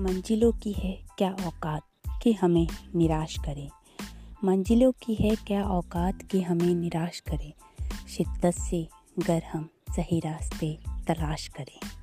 मंजिलों की है क्या औकात कि हमें निराश करें? मंजिलों की है क्या औकात कि हमें निराश करें? शिद्दत से गर हम सही रास्ते तलाश करें।